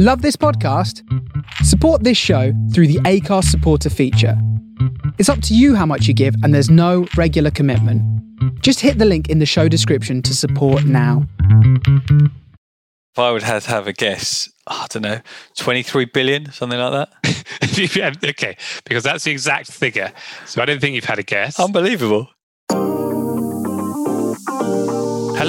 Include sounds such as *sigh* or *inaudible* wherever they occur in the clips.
Love this podcast? Support this show through the Acast supporter feature. It's up to you how much you give, and there's no regular commitment. Just hit the link in the show description to support now. If I would have to have a guess, I don't know, 23 billion, something like that. *laughs* okay, because that's the exact figure. So I don't think you've had a guess. Unbelievable.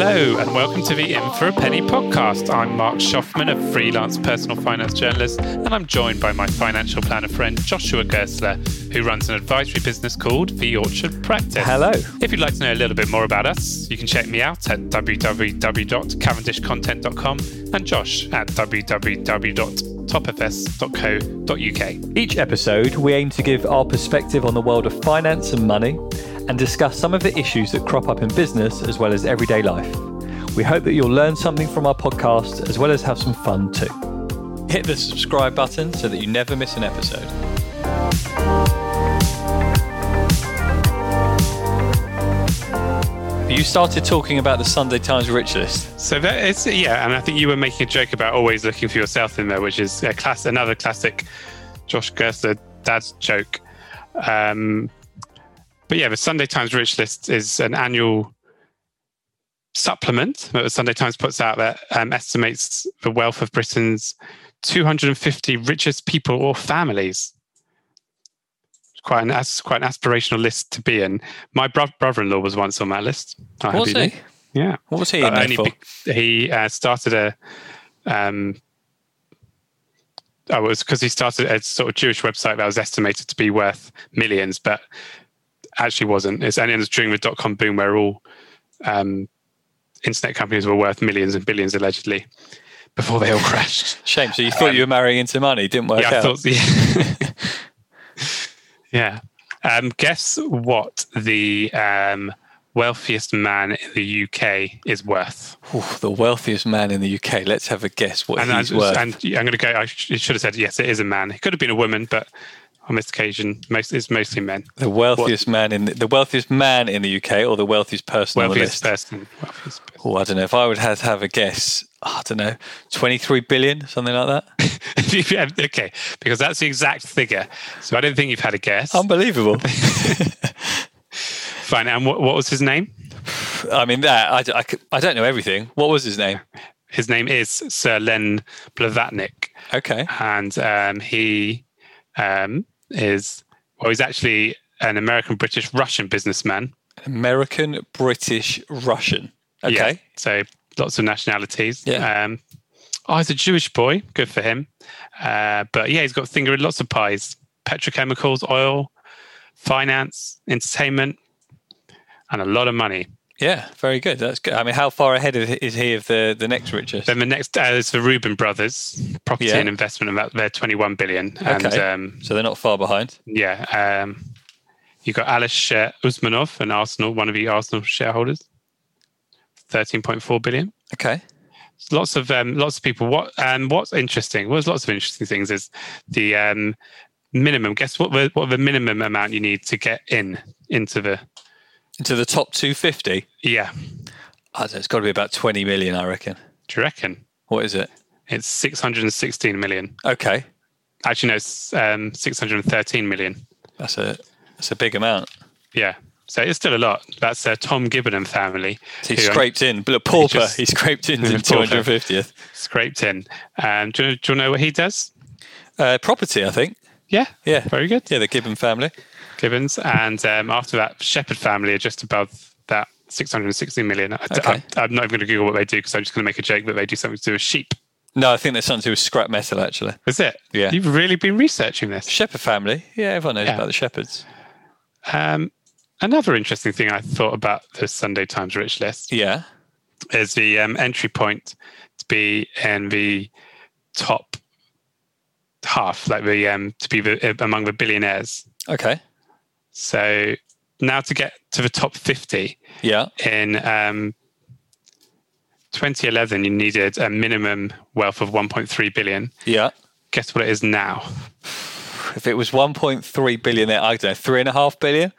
Hello, and welcome to the In for a Penny podcast. I'm Marc Shoffman, a freelance personal finance journalist, and I'm joined by my financial planner friend Joshua Gersler, who runs an advisory business called The Orchard Practice. Hello. If you'd like to know a little bit more about us, you can check me out at www.cavendishcontent.com and Josh at www.topfs.co.uk. Each episode, we aim to give our perspective on the world of finance and money and discuss some of the issues that crop up in business as well as everyday life. We hope that you'll learn something from our podcast as well as have some fun too. Hit the subscribe button so that you never miss an episode. You started talking about the Sunday Times Rich List. So that is yeah, and I think you were making a joke about always looking for yourself in there, which is a class another classic Josh Gersler dad's joke. Um, but yeah, the Sunday Times Rich List is an annual supplement that the Sunday Times puts out that um, estimates the wealth of Britain's 250 richest people or families. Quite an quite an aspirational list to be in. My bro- brother-in-law was once on that list. I Was he? Yeah. What was he there for? be- he uh, started a um oh, was because he started a sort of Jewish website that was estimated to be worth millions, but actually wasn't. It's and it was during the dot com boom where all um, internet companies were worth millions and billions allegedly before they all crashed. *laughs* Shame. So you thought you were marrying into money, didn't work yeah, I out. thought. Yeah. *laughs* yeah. Um, guess what the um, wealthiest man in the UK is worth? Ooh, the wealthiest man in the UK. Let's have a guess what and, he's I, worth. and I'm going to go. I sh- should have said yes. It is a man. It could have been a woman, but on this occasion, most it's mostly men. the wealthiest man in the, the wealthiest man in the UK, or the wealthiest person Wealthiest on the list. person. Wealthiest person. Oh, I don't know. If I would have to have a guess, I don't know, twenty-three billion, something like that. *laughs* Yeah, okay, because that's the exact figure. So I don't think you've had a guess. Unbelievable. *laughs* Fine. And what, what was his name? I mean, that I, I I don't know everything. What was his name? His name is Sir Len Blavatnik, Okay. and um, he um, is well. He's actually an American, British, Russian businessman. American, British, Russian. Okay. Yeah, so lots of nationalities. Yeah. Um, oh, he's a Jewish boy. Good for him. Uh, but yeah, he's got finger in lots of pies: petrochemicals, oil, finance, entertainment, and a lot of money. Yeah, very good. That's good. I mean, how far ahead is he of the, the next richest? Then the next uh, is the Reuben brothers, property Yeah. and investment. About they're twenty-one billion. And Okay. um, so they're not far behind. yeah, um, you got Alice uh, Usmanov and Arsenal, one of the Arsenal shareholders, thirteen point four billion. Okay. lots of um, lots of people. What um, what's interesting? Well, there's lots of interesting things. Is the um, minimum? Guess what? The, what the minimum amount you need to get in into the Into the top 250? yeah? I don't know, it's got to be about 20 million, I reckon. Do you reckon What is it? it's 616 million? Okay. Actually, no, it's um, 613 million. That's a that's a big amount. Yeah, so it's still a lot. That's uh, Tom Gibbernon family. He scraped in, but a pauper. just- he scraped in to a 250th. scraped in. Um, do, you, do you know what he does? Uh, property, I think. Yeah, Yeah. very good. Yeah, the Gibbon family. Gibbons, and um, after that, Shepherd family are just above that 660 million. I, Okay. am not even going to Google what they do because I'm just going to make a joke that they do something to do with sheep. No, I think there's something to do with scrap metal, actually. Is it? Yeah. You've really been researching this. Shepherd family. Yeah, everyone knows Yeah. about the shepherds. Um, another interesting thing I thought about the Sunday Times Rich List Yeah. is the um, entry point to be in the top half, like the um, to be the, among the billionaires. Okay. So now to get to the top 50 Yeah. in um, 2011, you needed a minimum wealth of 1.3 billion. Yeah. Guess what it is now? If it was 1.3 billion there, I don't know, three and a half billion.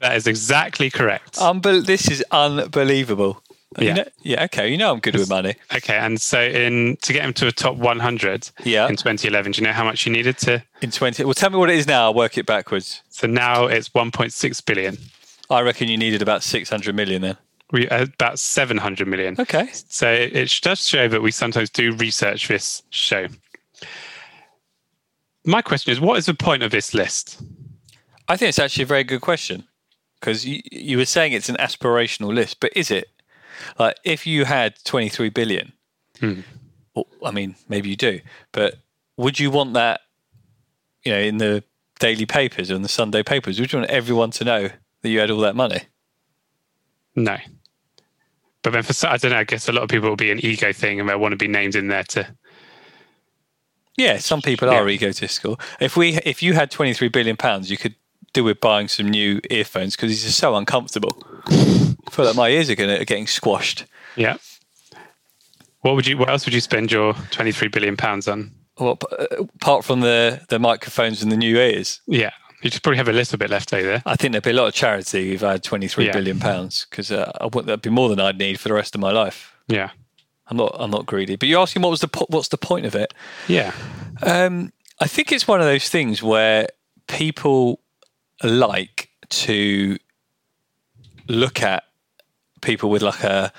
That is exactly correct. Unbel- this is unbelievable. You Yeah. know- yeah. Okay. You know I'm good with money. Okay, and so in to get him to a top 100 Yeah. in 2011, do you know how much you needed to? In 20. Well, tell me what it is now. I'll work it backwards. So now it's 1.6 billion. I reckon you needed about 600 million then. We uh, about 700 million. Okay. So it, it does show that we sometimes do research this show. My question is, what is the point of this list? I think it's actually a very good question because you, you were saying it's an aspirational list, but is it? Like, if you had 23 billion, hmm. well, I mean, maybe you do, but would you want that, you know, in the daily papers or in the Sunday papers? Would you want everyone to know that you had all that money? No. But then for I don't know. I guess a lot of people will be an ego thing, and they'll want to be named in there to. Yeah, some people are Yeah. egotistical. If we, if you had 23 billion pounds, you could do with buying some new earphones because these are so uncomfortable. I feel like my ears are, gonna, are getting squashed. Yeah. What would you? What else would you spend your 23 billion pounds on? Well, p- uh, apart from the the microphones and the new ears, Yeah, you just probably have a little bit left over there. I think there'd be a lot of charity if I had twenty three Yeah. billion pounds because uh, I want that'd be more than I'd need for the rest of my life. Yeah. I'm not I'm not greedy, but you're asking what was the po- what's the point of it? Yeah. Um, I think it's one of those things where people like to look at people with like a,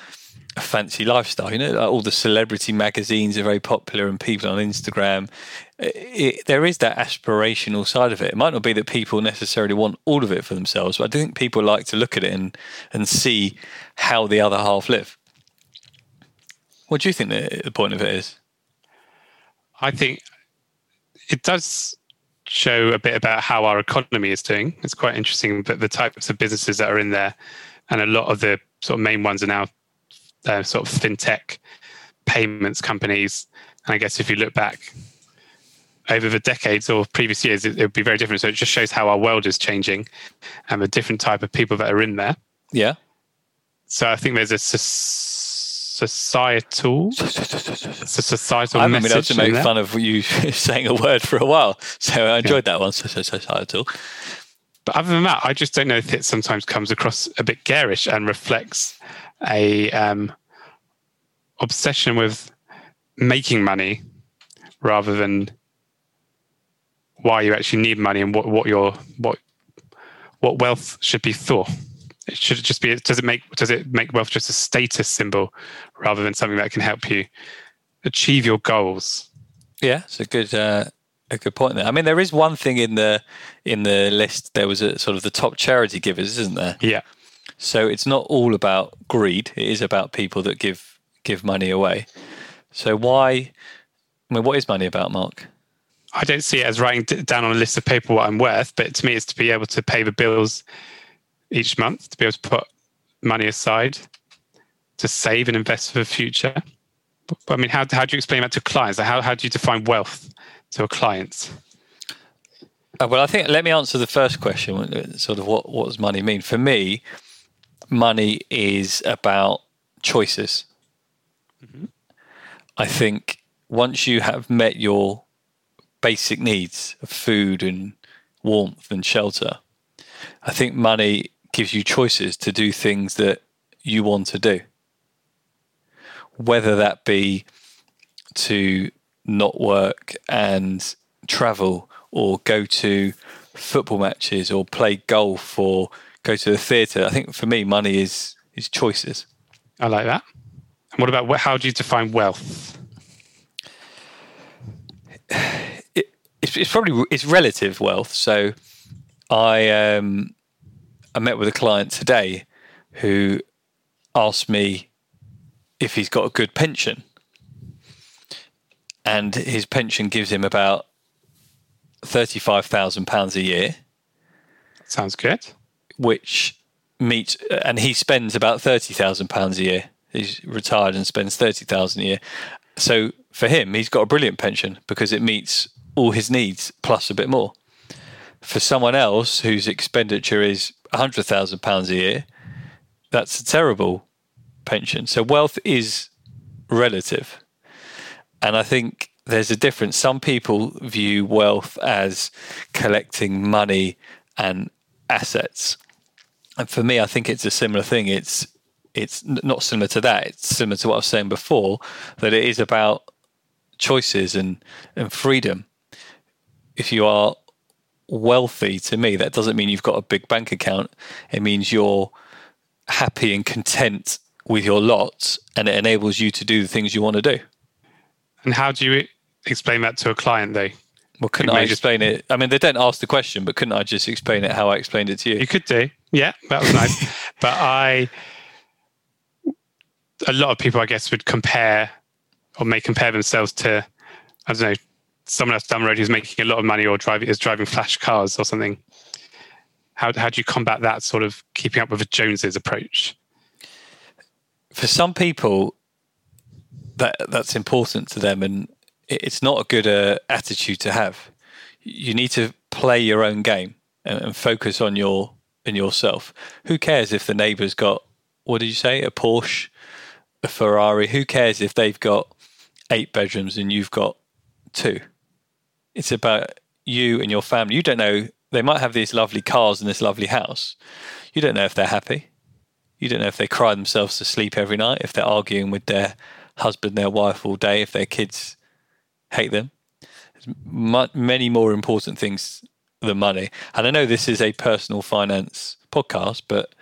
a fancy lifestyle. You know, like all the celebrity magazines are very popular, and people on Instagram. It, there is that aspirational side of it. It might not be that people necessarily want all of it for themselves, but I do think people like to look at it and and see how the other half live. What do you think the, the point of it is? I think it does show a bit about how our economy is doing. It's quite interesting that the types of businesses that are in there, and a lot of the sort of main ones are now uh, sort of fintech payments companies. And I guess if you look back over the decades or previous years, it, it would be very different. So it just shows how our world is changing and the different type of people that are in there. Yeah. So I think there's a societal, it's *laughs* a societal I haven't been able to make fun of you *laughs* saying a word for a while, so I enjoyed that one. So, so, societal. But other than that, I just don't know if it sometimes comes across a bit garish and reflects a um, obsession with making money rather than why you actually need money and what, what your what what wealth should be for. Should it should just be does it make does it make wealth just a status symbol rather than something that can help you achieve your goals? Yeah, it's a good uh, a good point there. I mean, there is one thing in the in the list. There was a sort of the top charity givers, isn't there? Yeah. So it's not all about greed. It is about people that give give money away. So why? I mean, what is money about, Mark? I don't see it as writing down on a list of paper what I'm worth, but to me, it's to be able to pay the bills each month, to be able to put money aside, to save and invest for the future. But, I mean, how, how do you explain that to clients? How, how do you define wealth to a client? Uh, well, I think let me answer the first question. uh, Sort of what what does money mean for me? Money is about choices. I think once you have met your basic needs of food and warmth and shelter, I think money gives you choices to do things that you want to do. Whether that be to not work and travel or go to football matches or play golf or go to the theatre. I think for me, money is is choices. I like that. And what about how do you define wealth? It, it's, it's probably it's relative wealth. So I um, I met with a client today who asked me if he's got a good pension, and his pension gives him about thirty five thousand pounds a year. Sounds good. which meets and he spends about thirty thousand pounds a year. He's retired and spends thirty thousand a year. So for him, he's got a brilliant pension because it meets all his needs plus a bit more. For someone else whose expenditure is hundred thousand pounds a year, that's a terrible pension. So wealth is relative. And I think there's a difference. Some people view wealth as collecting money and assets. And for me, I think it's a similar thing. It's it's not similar to that. It's similar to what I was saying before, that it is about choices and, and freedom. If you are wealthy, to me, that doesn't mean you've got a big bank account. It means you're happy and content with your lot and it enables you to do the things you want to do. And how do you explain that to a client, though? Well, couldn't I explain just... it? I mean, they don't ask the question, but couldn't I just explain it how I explained it to you? You could do. Yeah, that was nice. *laughs* but I, a lot of people, I guess, would compare or may compare themselves to, I don't know, someone else down the road who's making a lot of money or driving is driving flash cars or something. How how do you combat that sort of keeping up with the Joneses approach? For some people, that that's important to them, and it's not a good uh, attitude to have. You need to play your own game and, and focus on your in yourself. Who cares if the neighbour's got what did you say a Porsche, a Ferrari? Who cares if they've got eight bedrooms and you've got two? It's about you and your family. You don't know they might have these lovely cars and this lovely house. You don't know if they're happy. You don't know if they cry themselves to sleep every night, if they're arguing with their husband, their wife all day, if their kids hate them. There's many more important things than money. And I know this is a personal finance podcast, but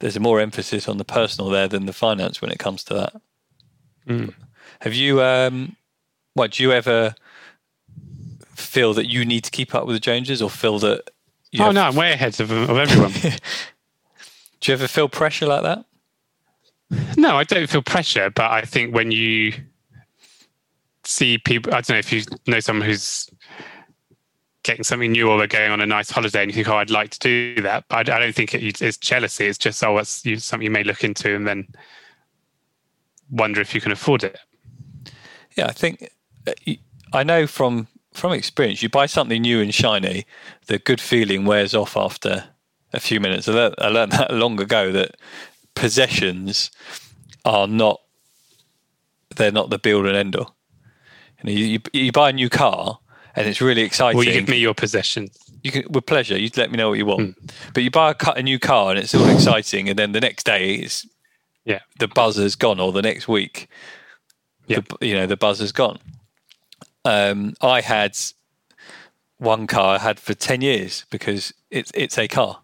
there's a more emphasis on the personal there than the finance when it comes to that. Mm. Have you, um, what, do you ever feel that you need to keep up with the Joneses or feel that. oh, have... no, I'm way ahead of, of everyone. *laughs* do you ever feel pressure like that? No, I don't feel pressure, but I think when you see people, I don't know if you know someone who's getting something new or they're going on a nice holiday and you think, oh, I'd like to do that. But I, don't think it, it's jealousy. It's just, oh, it's something you may look into and then wonder if you can afford it. Yeah, I think uh, I know from from experience, you buy something new and shiny, the good feeling wears off after a few minutes. I learned, I learned that *laughs* long ago that possessions are not they're not the build and end all. You, know, you, you buy a new car and it's really exciting. Will you give me your possession? You can, with pleasure. You let me know what you want. Hmm. But you buy a, a new car and it's all exciting, and then the next day it's yeah the buzzer's gone, or the next week, yeah, the, you know the buzzer's gone. Um, I had one car I had for ten years because it's it's a car.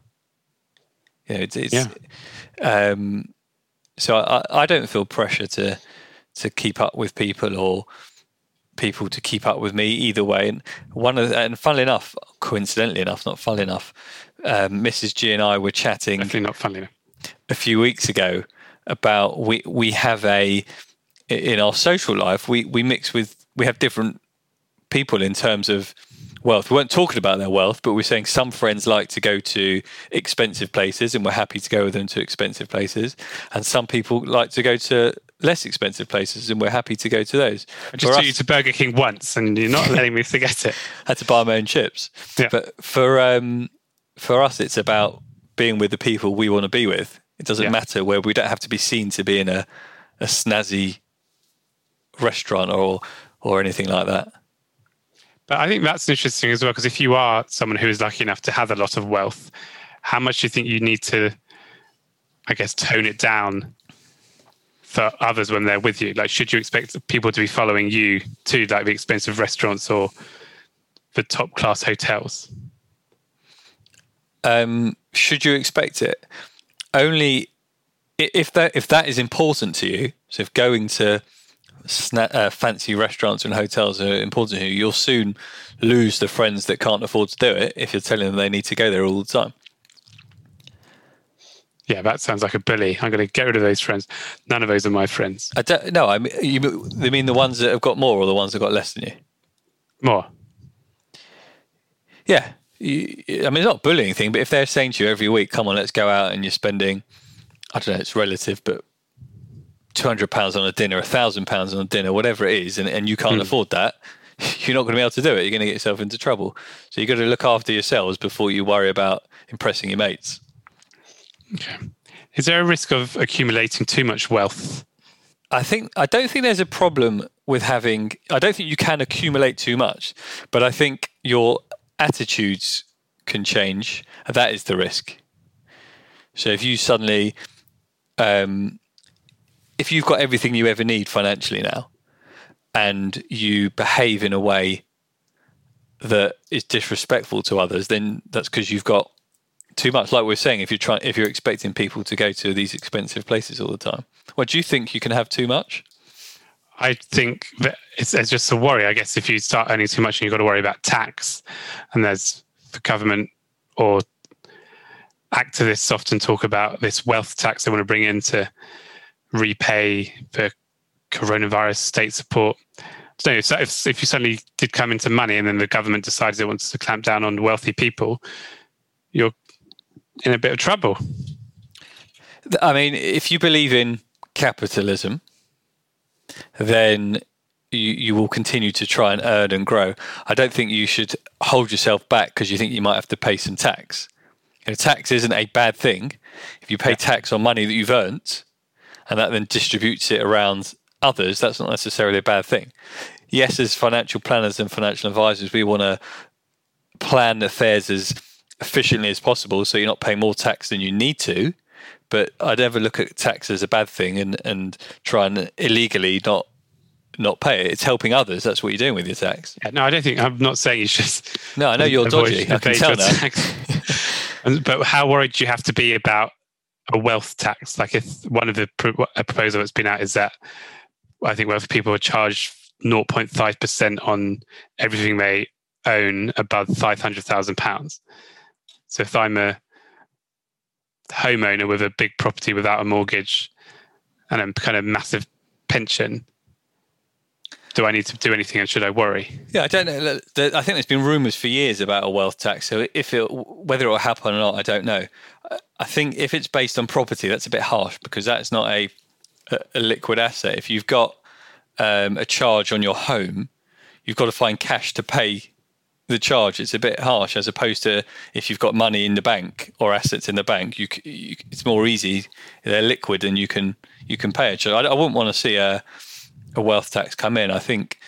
You know, it's, it's yeah. Um, so I, I don't feel pressure to to keep up with people or people to keep up with me either way. And one of the, and funnily enough, coincidentally enough, not funnily enough, um, Mrs. G and I were chatting. Definitely not funny. A few weeks ago about we we have a in our social life we we mix with we have different people in terms of wealth. We weren't talking about their wealth, but we're saying some friends like to go to expensive places and we're happy to go with them to expensive places. And some people like to go to less expensive places and we're happy to go to those. I just took you to Burger King once and you're not letting me forget it. I *laughs* had to buy my own chips. Yeah. But for um, for us it's about being with the people we want to be with. It doesn't yeah. matter where we don't have to be seen to be in a, a snazzy restaurant or or anything like that. But I think that's interesting as well because if you are someone who is lucky enough to have a lot of wealth, how much do you think you need to, I guess, tone it down for others when they're with you? Like, should you expect people to be following you to like the expensive restaurants or the top class hotels? Um, should you expect it? Only if that if that is important to you. So if going to sna- uh, fancy restaurants and hotels are important to you, you'll soon lose the friends that can't afford to do it if you're telling them they need to go there all the time. Yeah, that sounds like a bully. I'm going to get rid of those friends. None of those are my friends. I don't, no, I mean, you they mean the ones that have got more or the ones that got less than you? More. Yeah. You, I mean, it's not bullying thing, but if they're saying to you every week, come on, let's go out and you're spending, I don't know, it's relative, but two hundred pounds on a dinner, a thousand pounds on a dinner, whatever it is, and, and you can't mm. afford that, *laughs* you're not going to be able to do it. You're going to get yourself into trouble. So you've got to look after yourselves before you worry about impressing your mates. Okay. Is there a risk of accumulating too much wealth? I think I don't think there's a problem with having. I don't think you can accumulate too much, but I think your attitudes can change, and that is the risk. So if you suddenly um, if you've got everything you ever need financially now, and you behave in a way that is disrespectful to others, then that's because you've got too much. Like we are saying, if you're trying, if you're expecting people to go to these expensive places all the time, well, do you think you can have too much? I think that it's, it's just a worry. I guess if you start earning too much, and you've got to worry about tax, and there's the government or activists often talk about this wealth tax they want to bring in to repay for coronavirus state support. So if, if you suddenly did come into money and then the government decides it wants to clamp down on wealthy people, you're in a bit of trouble. I mean, if you believe in capitalism, then you, you will continue to try and earn and grow. I don't think you should hold yourself back because you think you might have to pay some tax. You know, tax isn't a bad thing. If you pay tax on money that you've earned and that then distributes it around others, that's not necessarily a bad thing. Yes, as financial planners and financial advisors, we want to plan affairs as efficiently as possible so you're not paying more tax than you need to. But I'd never look at tax as a bad thing and, and try and illegally not not pay it. It's helping others. That's what you're doing with your tax. Yeah, no, I don't think I'm not saying it's just. No, I know *laughs* you're dodgy. I can tell *laughs* now. but how worried do you have to be about a wealth tax? Like if one of the a proposal that's been out is that I think wealthy people are charged 0.5 percent on everything they own above five hundred thousand pounds. So if I'm a homeowner with a big property without a mortgage and a kind of massive pension, do I need to do anything and should I worry? Yeah, I don't know. I think there's been rumours for years about a wealth tax. So if it, whether it will happen or not, I don't know. I think if it's based on property, that's a bit harsh because that's not a, a liquid asset. If you've got um, a charge on your home, you've got to find cash to pay the charge. It's a bit harsh as opposed to if you've got money in the bank or assets in the bank. You, you it's more easy. They're liquid and you can you can pay it. So I, I wouldn't want to see a a wealth tax come in. I think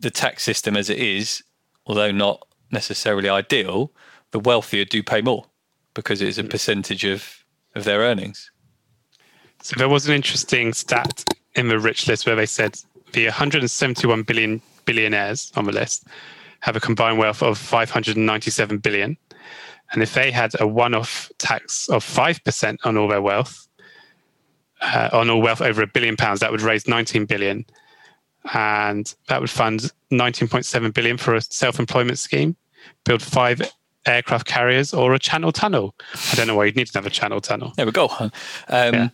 the tax system as it is, although not necessarily ideal, the wealthier do pay more because it's a mm. percentage of, of their earnings. So there was an interesting stat in the rich list where they said the 171 billion billionaires on the list have a combined wealth of 597 billion. And if they had a one off tax of 5% on all their wealth, uh, on all wealth over a billion pounds, that would raise 19 billion and that would fund 19.7 billion for a self-employment scheme, build five aircraft carriers or a channel tunnel. I don't know why you'd need another channel tunnel. There we go. Um, yeah.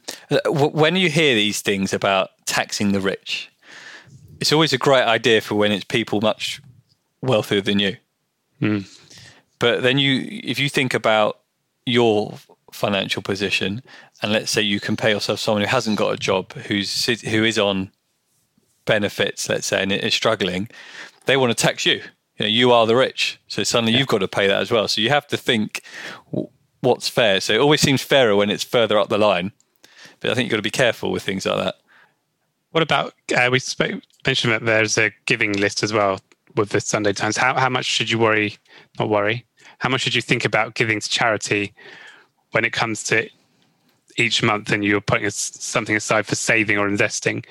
When you hear these things about taxing the rich, it's always a great idea for when it's people much wealthier than you. Mm. But then you, if you think about your financial position, and let's say you compare yourself to someone who hasn't got a job, who's who is on benefits, let's say, and is struggling, they want to tax you. You know, you are the rich, so suddenly yeah. you've got to pay that as well. So you have to think what's fair. So it always seems fairer when it's further up the line, but I think you've got to be careful with things like that. What about uh, we spoke, mentioned that there's a giving list as well with the Sunday Times. How how much should you worry? Not worry. How much should you think about giving to charity when it comes to each month, and you're putting something aside for saving or investing?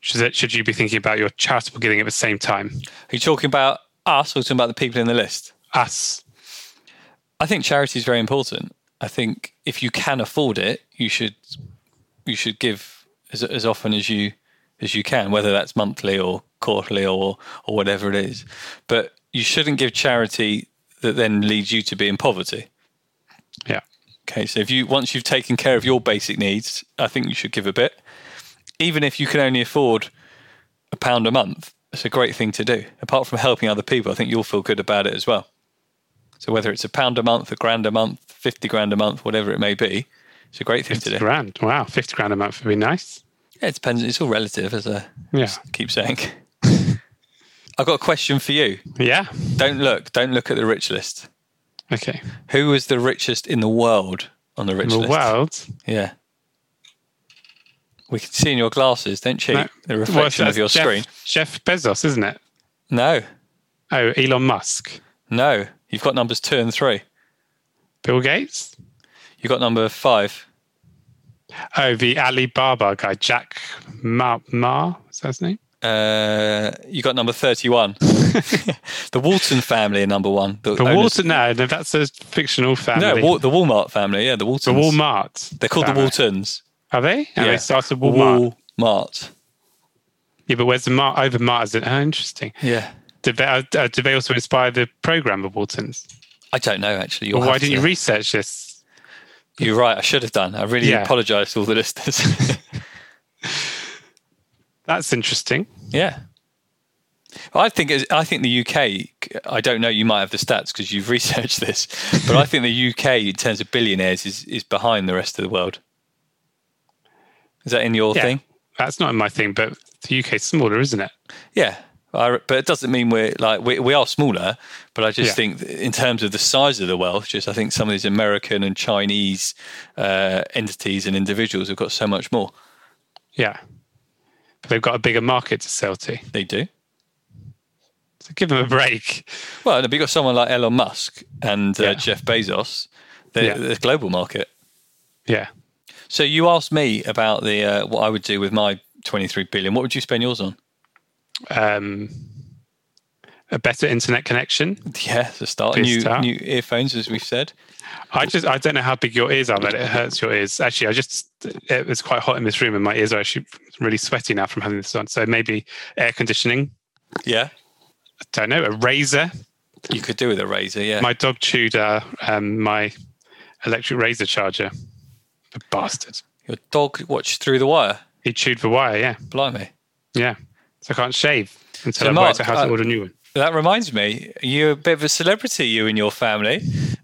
Should, should you be thinking about your charitable giving at the same time? Are you talking about us or talking about the people in the list? Us. I think charity is very important. I think if you can afford it, you should you should give as, as often as you as you can, whether that's monthly or quarterly or or whatever it is. But you shouldn't give charity that then leads you to be in poverty. Yeah. Okay, so if you once you've taken care of your basic needs, I think you should give a bit even if you can only afford a pound a month, it's a great thing to do. Apart from helping other people, I think you'll feel good about it as well. So whether it's a pound a month, a grand a month, fifty grand a month, whatever it may be, it's a great thing to do. Grand, wow, fifty grand a month would be nice. Yeah, it depends. It's all relative, as I yeah. keep saying. *laughs* I've got a question for you. Yeah. Don't look. Don't look at the rich list. Okay. Who was the richest in the world on the rich in the list? world? Yeah. We can see in your glasses, don't you? No. The reflection well, of your Jeff, screen. Jeff Bezos, isn't it? No. Oh, Elon Musk. No. You've got numbers two and three. Bill Gates. you've got number five. Oh, the Alibaba guy, Jack Ma, Ma is that his name? Uh, you got number 31. *laughs* the Walton family are number one. The Walton, no, no, that's a fictional family. No, the Walmart family, yeah, the Waltons. the Walmart. They're called family. the Waltons. Are they? And Yeah. they started Walmart. Walmart. Yeah, but where's the Mart? Over Mart is it? Oh, interesting. Yeah. Did they, uh, uh, did they also inspire the program of Waltons? I don't know, actually. You'll why didn't you research this? You're right. I should have done. I really Yeah. apologise to all the listeners. *laughs* That's interesting. yeah. I think I think the UK. I don't know. You might have the stats because you've *laughs* researched this, but I think the UK in terms of billionaires is is behind the rest of the world. Is that in your Yeah. thing? That's not in my thing, but the UK is smaller, isn't it? Yeah, I, but it doesn't mean we're like we, we are smaller. But I just Yeah. think in terms of the size of the wealth, just I think some of these American and Chinese uh, entities and individuals have got so much more. Yeah. But they've got a bigger market to sell to. They do. So give them a break. Well, if you've got someone like Elon Musk and uh, Yeah. Jeff Bezos, they're, Yeah. they're global market. Yeah. So you asked me about the uh, what I would do with my 23 billion. What would you spend yours on? Um, a better internet connection. Yeah, to start. New start. new earphones, as we've said. I just I don't know how big your ears are, but it hurts your ears. Actually, I just it, it's quite hot in this room, and my ears are actually really sweaty now from having this on. So maybe air conditioning. Yeah, I don't know. A razor. you could do with a razor. Yeah. My dog chewed uh, um, my electric razor charger. The bastard. Your dog watched through the wire. He chewed the wire. Yeah, Blimey. yeah. So I can't shave until So I Mark, worked out how to uh, order a new one. That reminds me, you're a bit of a celebrity, you and your family.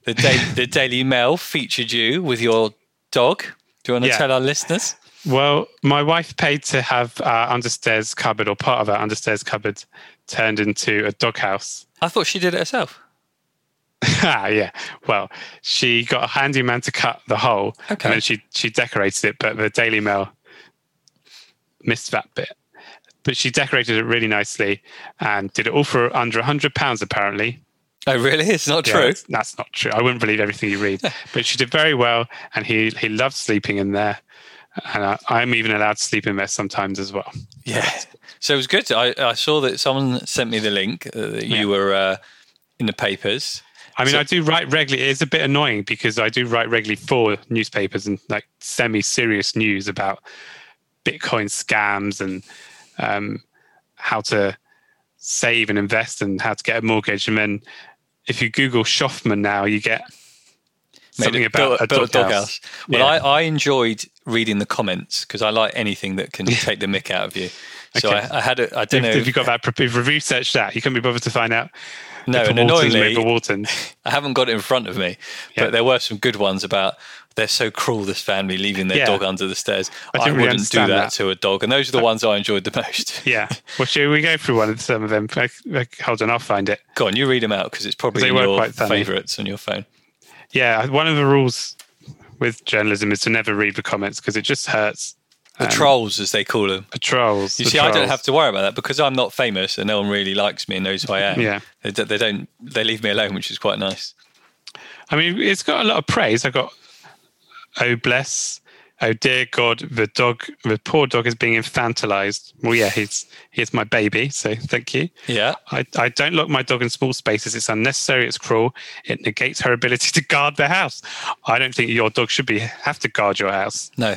The, *laughs* da- the Daily Mail featured you with your dog. Do you want to Yeah. tell our listeners? Well, my wife paid to have our understairs cupboard or part of our understairs cupboard turned into a doghouse. I thought she did it herself. Ah, *laughs* yeah. Well, she got a handyman to cut the hole, Okay. and then she she decorated it. But the Daily Mail missed that bit. But she decorated it really nicely and did it all for under a hundred pounds, apparently. Oh, really? It's not Yeah, true. that's- not true. I wouldn't believe everything you read. *laughs* but she did very well, and he he loved sleeping in there. And I, I'm even allowed to sleep in there sometimes as well. Yeah. So it was good. I, I saw that someone sent me the link uh, that you Yeah. were uh, in the papers. I mean, So- I do write regularly. It's a bit annoying because I do write regularly for newspapers and like semi-serious news about Bitcoin scams and um, how to save and invest and how to get a mortgage. And then if you Google Shoffman now, you get something it- about built, a built doghouse. Well, Yeah. I, I enjoyed reading the comments because I like anything that can take the mick out of you. So Okay. I, I had a, I don't If, know. if you got that, if you've researched that, you can be bothered to find out. *laughs* no, and annoyingly, made the Waltons. *laughs* I haven't got it in front of me, Yeah. but there were some good ones about they're so cruel, this family leaving their Yeah. dog under the stairs. I I, really wouldn't do that, that. to a dog. And those are the ones I enjoyed the most. *laughs* Yeah. Well, should we go through one of some of them? Hold on, I'll find it. Go on, you read them out because it's probably They your quite favourites on your phone. Yeah, one of the rules with journalism is to never read the comments because it just hurts. The Um, trolls, as they call them. The trolls. You the see, I don't have to worry about that because I'm not famous and no one really likes me and knows who I am. Yeah. They, they don't. They leave me alone, which is quite nice. I mean, it's got a lot of praise. I got, oh bless, oh dear God, the dog, the poor dog is being infantilized. Well, yeah, he's he's my baby, so thank you. Yeah. I, I don't lock my dog in small spaces. It's unnecessary. It's cruel. It negates her ability *laughs* to guard the house. I don't think your dog should be have to guard your house. No.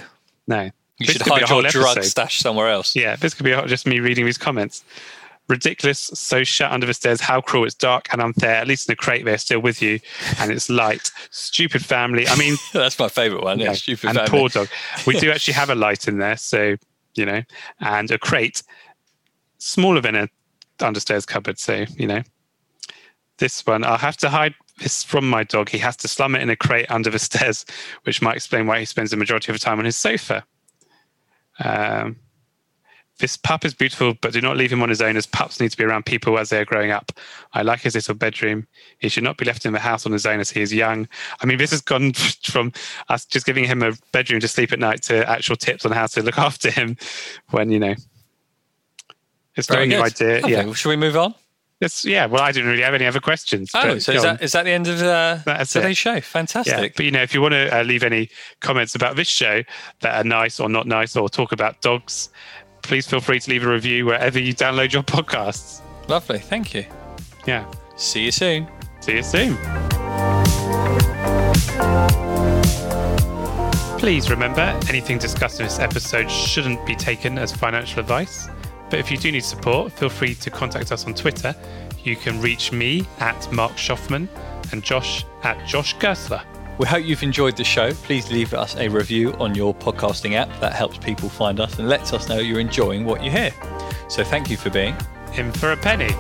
No, You This should could be a hide your drug stash somewhere else. Yeah, this could be just me reading these comments. Ridiculous, so shut under the stairs. How cruel! It's dark and unfair. At least in a crate, they're still with you, and it's light. Stupid family. I mean, *laughs* That's my favourite one. Yeah, Yeah, stupid and family. poor dog. We do *laughs* actually have a light in there, so you know, and a crate smaller than a understairs cupboard. So you know, this one I'll have to hide this from my dog. He has to slum it in a crate under the *laughs* stairs, which might explain why he spends the majority of the time on his sofa. Um, this pup is beautiful, but do not leave him on his own as pups need to be around people as they are growing up. I like his little bedroom. He should not be left in the house on his own as he is young. I mean, this has gone *laughs* from us just giving him a bedroom to sleep at night to actual tips on how to look *laughs* after him when, you know, it's not a Very new idea. Okay, Yeah. shall we move on? That's, yeah, well, I didn't really have any other questions. Oh, so is that, is that the end of uh, That's today's it. show? Yeah, Fantastic. but you know, if you want to uh, leave any comments about this show that are nice or not nice, or talk about dogs, please feel free to leave a review wherever you download your podcasts. Lovely. Thank you. Yeah, See you soon. see you soon. Please remember, anything discussed in this episode shouldn't be taken as financial advice. But if you do need support, feel free to contact us on Twitter. You can reach me at Marc Shoffman and Josh at Josh Gersler. We hope you've enjoyed the show. Please leave us a review on your podcasting app. That helps people find us and lets us know you're enjoying what you hear. So thank you for being In for a penny.